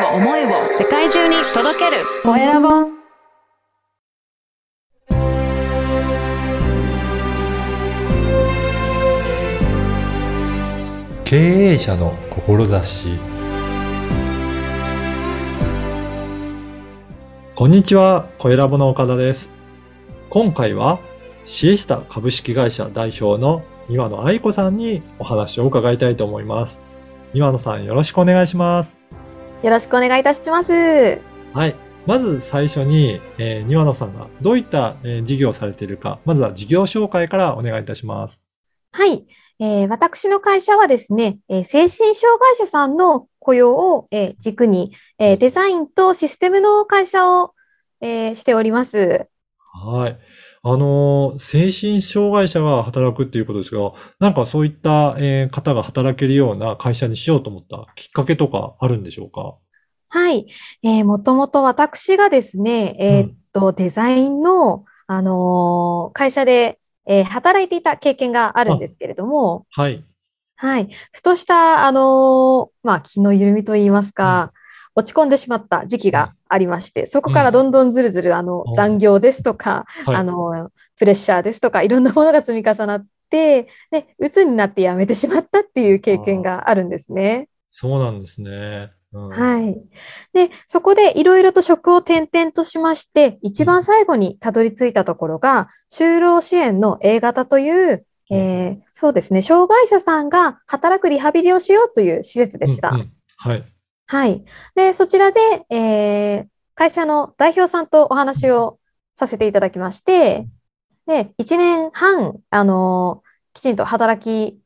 を思いを世界中に届けるコエラボ経営者の志こんにちは、コエラボの岡田です。今回はシエスタ株式会社代表の岩野愛子さんにお話を伺いたいと思います。岩野さんよろしくお願いします。よろしくお願いいたします。はい。まず最初に、えー、庭野さんがどういった、えー事業をされているか、まずは事業紹介からお願いいたします。はい。えー私の会社はですね、えー精神障害者さんの雇用を、えー軸に、えーデザインとシステムの会社を、えーしております。はい。あのー、精神障害者が働くっていうことですが、なんかそういった、えー方が働けるような会社にしようと思ったきっかけとかあるんでしょうか？はい。えーもともと私がですね、えーっと、デザインの、あのー会社で、えー働いていた経験があるんですけれども、はい。はい。ふとした、あのーまあ、気の緩みといいますか、落ち込んでしまった時期がありまして、そこからどんどんずるずる、あのう、ん残業ですとか、はい。あの、プレッシャーですとか、いろんなものが積み重なって、で、鬱になって辞めてしまったっていう経験があるんですね。そうなんですね。うん。はい。で、そこでいろいろと職を転々としまして、一番最後にたどり着いたところが、就労支援の A 型という、えーそうですね、障害者さんが働くリハビリをしようという施設でした。うんうんはい。はい。で、そちらで、えー会社の代表さんとお話をさせていただきまして、で、1年半、あのーきちんと働き、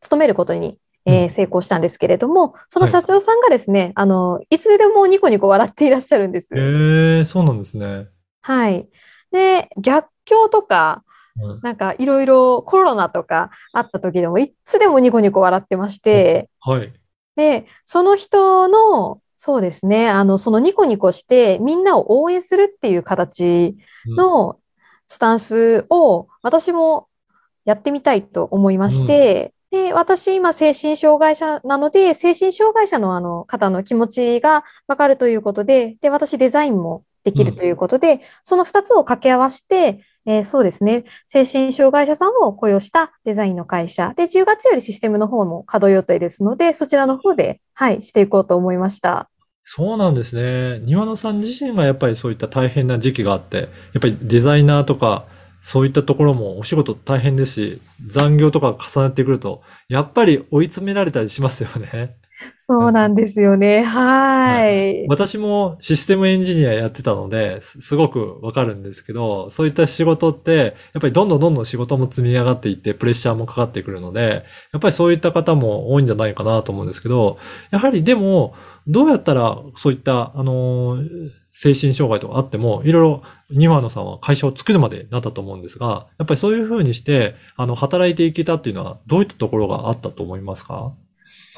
勤めることに、えーうん成功したんですけれども、そのはい社長さんがですね、あのいつでもニコニコ笑っていらっしゃるんです。ええそうなんですね。はい。で、逆境とか、うんなんかいろいろコロナとかあった時でも、いつでもニコニコ笑ってまして、はい。で、その人の、そうですね、あの、そのニコニコしてみんなを応援するっていう形のスタンスを私もやってみたいと思いまして、で、私今精神障害者なので、精神障害者のあの方の気持ちがわかるということで、で、私デザインもできるということで、その二つを掛け合わせて、えーそうですね。精神障害者さんを雇用したデザインの会社。で、10月よりシステムの方も稼働予定ですので、そちらの方で、はい、していこうと思いました。そうなんですね。庭野さん自身がやっぱりそういった大変な時期があって、やっぱりデザイナーとか、そういったところもお仕事大変ですし、残業とか重なってくると、やっぱり追い詰められたりしますよね。そうなんですよね。はい。私もシステムエンジニアやってたので、すすごくわかるんですけど、そういった仕事って、やっぱりどんどんどんどん仕事も積み上がっていって、プレッシャーもかかってくるので、やっぱりそういった方も多いんじゃないかなと思うんですけど、やはりでも、どうやったらそういった、あのー精神障害とかあっても、いろいろ、庭野さんは会社を作るまでなったと思うんですが、やっぱりそういうふうにして、あの、働いていけたっていうのは、どういったところがあったと思いますか？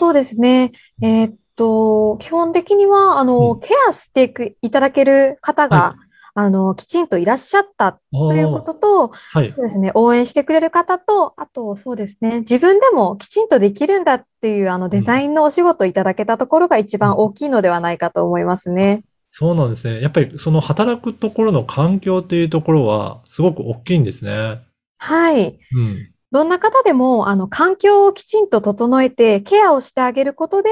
そうですね。えーっと、基本的には、あの、うんケアしていくいただける方が、はあの、きちんといらっしゃったということと、はい。そうですね、応援してくれる方と、あと、そうですね、自分でもきちんとできるんだっていう、あの、デザインのお仕事をいただけたところが一番大きいのではないかと思いますね。そうなんですね。やっぱりその働くところの環境っていうところはすごく大きいんですね。はい。うん。どんな方でも、あの、環境をきちんと整えて、ケアをしてあげることで、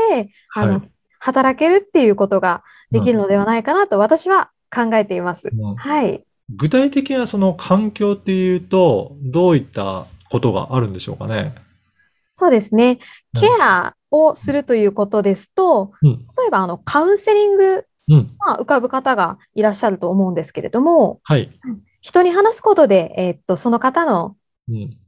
あの、はい働けるっていうことができるのではないかなと私は考えています。うんはい。具体的なその環境っていうと、どういったことがあるんでしょうかね？そうですね。うんケアをするということですと、うん。例えば、あの、カウンセリング、うん。まあ、浮かぶ方がいらっしゃると思うんですけれども、はい。人に話すことで、えーっと、その方の、うん。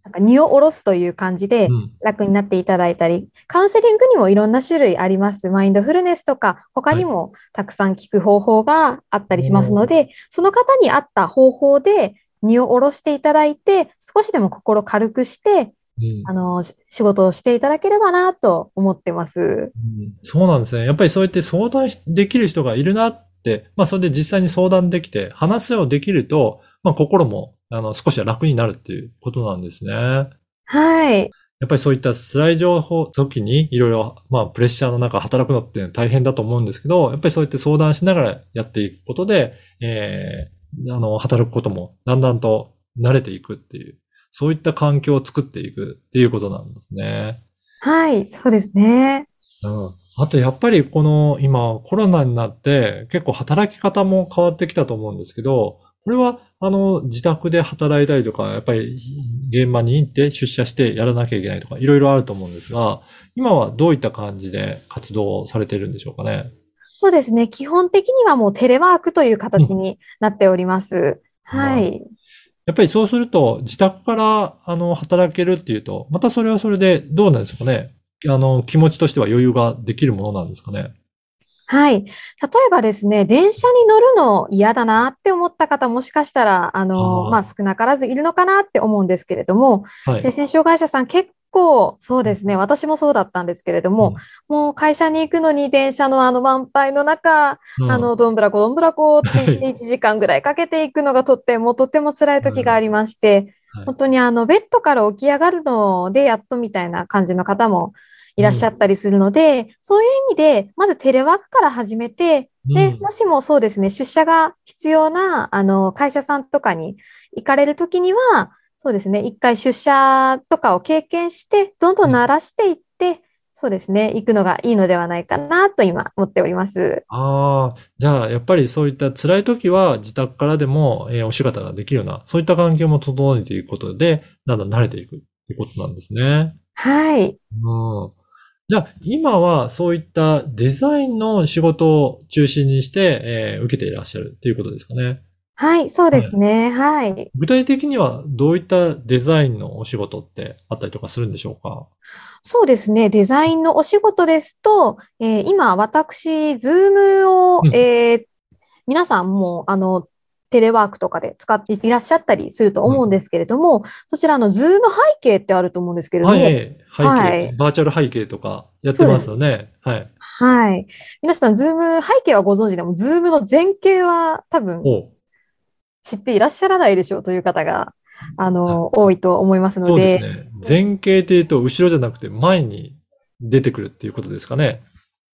なんか荷を下ろすという感じでう、ん。楽になっていただいたり、カウンセリングにもいろんな種類あります。マインドフルネスとか、他にもたくさん聞く方法があったりしますので、その方に合った方法で荷を下ろしていただいて、少しでも心軽くして、うんあの、し仕事をしていただければなと思ってます。うんそうなんですね。やっぱりそうやって相談しできる人がいるなって、まあそれで実際に相談できて、話をできると、まあ心も、あの、少しは楽になるっていうことなんですね。はい。やっぱりそういった辛い情報、時にいろいろ、まあ、プレッシャーの中働くのって大変だと思うんですけど、やっぱりそうやって相談しながらやっていくことで、えー、あの、働くこともだんだんと慣れていくっていう、そういった環境を作っていくっていうことなんですね。はい、そうですね。うん。あとやっぱりこの今コロナになって結構働き方も変わってきたと思うんですけど、これはあの自宅で働いたりとか、やっぱり現場に行って出社してやらなきゃいけないとかいろいろあると思うんですが、今はどういった感じで活動されているんでしょうかね？そうですね。基本的にはもうテレワークという形になっております。はい。やっぱりそうすると自宅からあの働けるっていうと、またそれはそれでどうなんですかね？あの気持ちとしては余裕ができるものなんですかね？はい。例えばですね、電車に乗るの嫌だなって思った方もしかしたら、あの、あー。まあ、少なからずいるのかなって思うんですけれども、はい。精神障害者さん結構そうですね、私もそうだったんですけれども、もう会社に行くのに電車のあの満杯の中、うん。あの、どんぶらこどんぶらこって1時間ぐらいかけていくのがとってもとっても辛い時がありまして、はい。本当にあの、ベッドから起き上がるのでやっとみたいな感じの方もいらっしゃったりするので、そういう意味で、まずテレワークから始めて、で、うんもしもそうですね、出社が必要な、あの、会社さんとかに行かれるときには、そうですね、一回出社とかを経験して、どんどん慣らしていって、そうですね、行くのがいいのではないかなと今思っております。ああ、じゃあ、やっぱりそういった辛い時は自宅からでも、えーお仕事ができるような、そういった環境も整えていくことで、だんだん慣れていくってことなんですね。はい。うん。じゃあ、今はそういったデザインの仕事を中心にして、えー受けていらっしゃるっていうことですかね。はい、そうですね。はい。具体的にはどういったデザインのお仕事ってあったりとかするんでしょうか？そうですね。デザインのお仕事ですと、えー今、私、 Zoom を、うんえー皆さんも、あの、テレワークとかで使っていらっしゃったりすると思うんですけれども、そちらの Zoom 背景ってあると思うんですけれども、はい、背景、はいバーチャル背景とかやってますよね。はい。はい。皆さん、 Zoom 背景はご存知でも、 Zoom の前景は多分お知っていらっしゃらないでしょうという方が、あの、多いと思いますのそうでで、すね。前景っていうと、後ろじゃなくて前に出てくるっていうことですかね。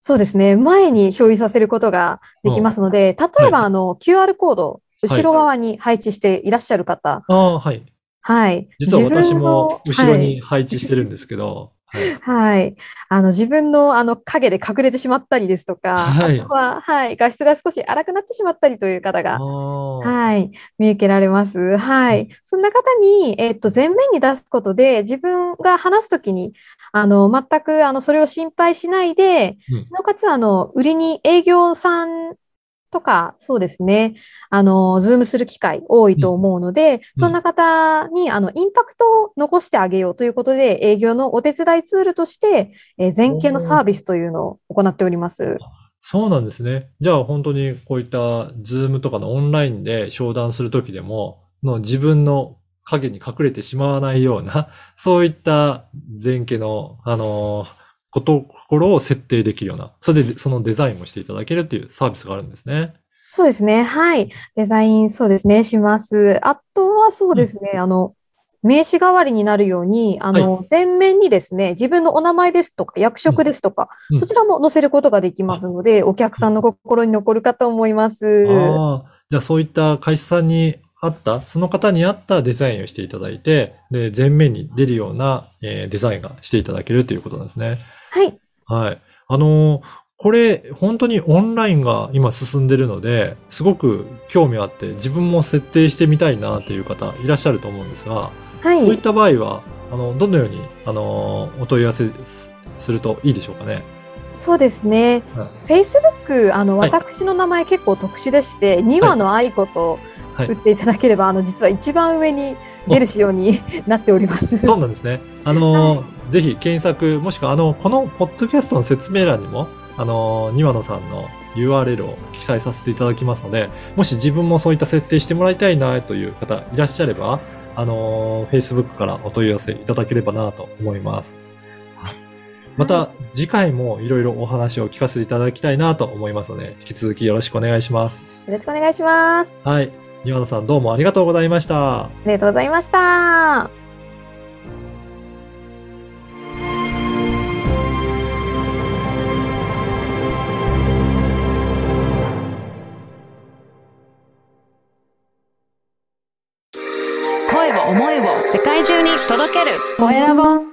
そうですね。前に表示させることができますので、例えば、はいあの、QR コード、後ろ側に配置していらっしゃる方、ああ、はい。はい。実は私も後ろに配置してるんですけど、はい。はい。はい。あの、自分の、あの、影で隠れてしまったりですとか、はいは、はい。画質が少し荒くなってしまったりという方が、はい。見受けられます。はい。そんな方に、えっと、前面に出すことで、自分が話すときに、あの、全く、あの、それを心配しないで、うんなおかつ、あの、特に営業さんとか、そうですね、あの、 Zoom する機会多いと思うので、そんな方に、あの、インパクトを残してあげようということで、営業のお手伝いツールとして、えー前景のサービスというのを行っております。そうなんですね。じゃあ本当にこういったズームとかのオンラインで商談するときでも、の自分の影に隠れてしまわないような、そういった前景の、あのこと、心を設定できるような、それでそのデザインもしていただけるっていうサービスがあるんですね。そうですね。はい。デザイン、そうですね、します。あとはそうですね、あの、名刺代わりになるように、あの、前面にですね、自分のお名前ですとか、役職ですとか、うんそちらも載せることができますので、お客さんの心に残るかと思います。ああ、じゃあそういった会社さんに合った、その方に合ったデザインをしていただいて、で、前面に出るような、えーデザインがしていただけるということなんですね。はい。はい。あのーこれ、本当にオンラインが今進んでるので、すごく興味あって、自分も設定してみたいなという方いらっしゃると思うんですが、はそういっい。た場合は、あの、どのように、あのーお問い合わせすするといいでしょうかね？そうですね。はい Facebook、あの、はい私の名前結構特殊でして、2話の愛子とはい打っていただければ、あの、実は一番上に出る仕様になっております。そうなんですね。あのーぜひ検索、もしくは、あの、このポッドキャストの説明欄にも、あのー、庭野さんの URL を記載させていただきますので、もし自分もそういった設定してもらいたいなという方いらっしゃれば、あのー、Facebook からお問い合わせいただければなと思います。はいまた、次回もいろいろお話を聞かせていただきたいなと思いますので、引き続きよろしくお願いします。よろしくお願いします。あはい。庭野さんどうもありがとうございました。りがとうございました。ける。コエラボ。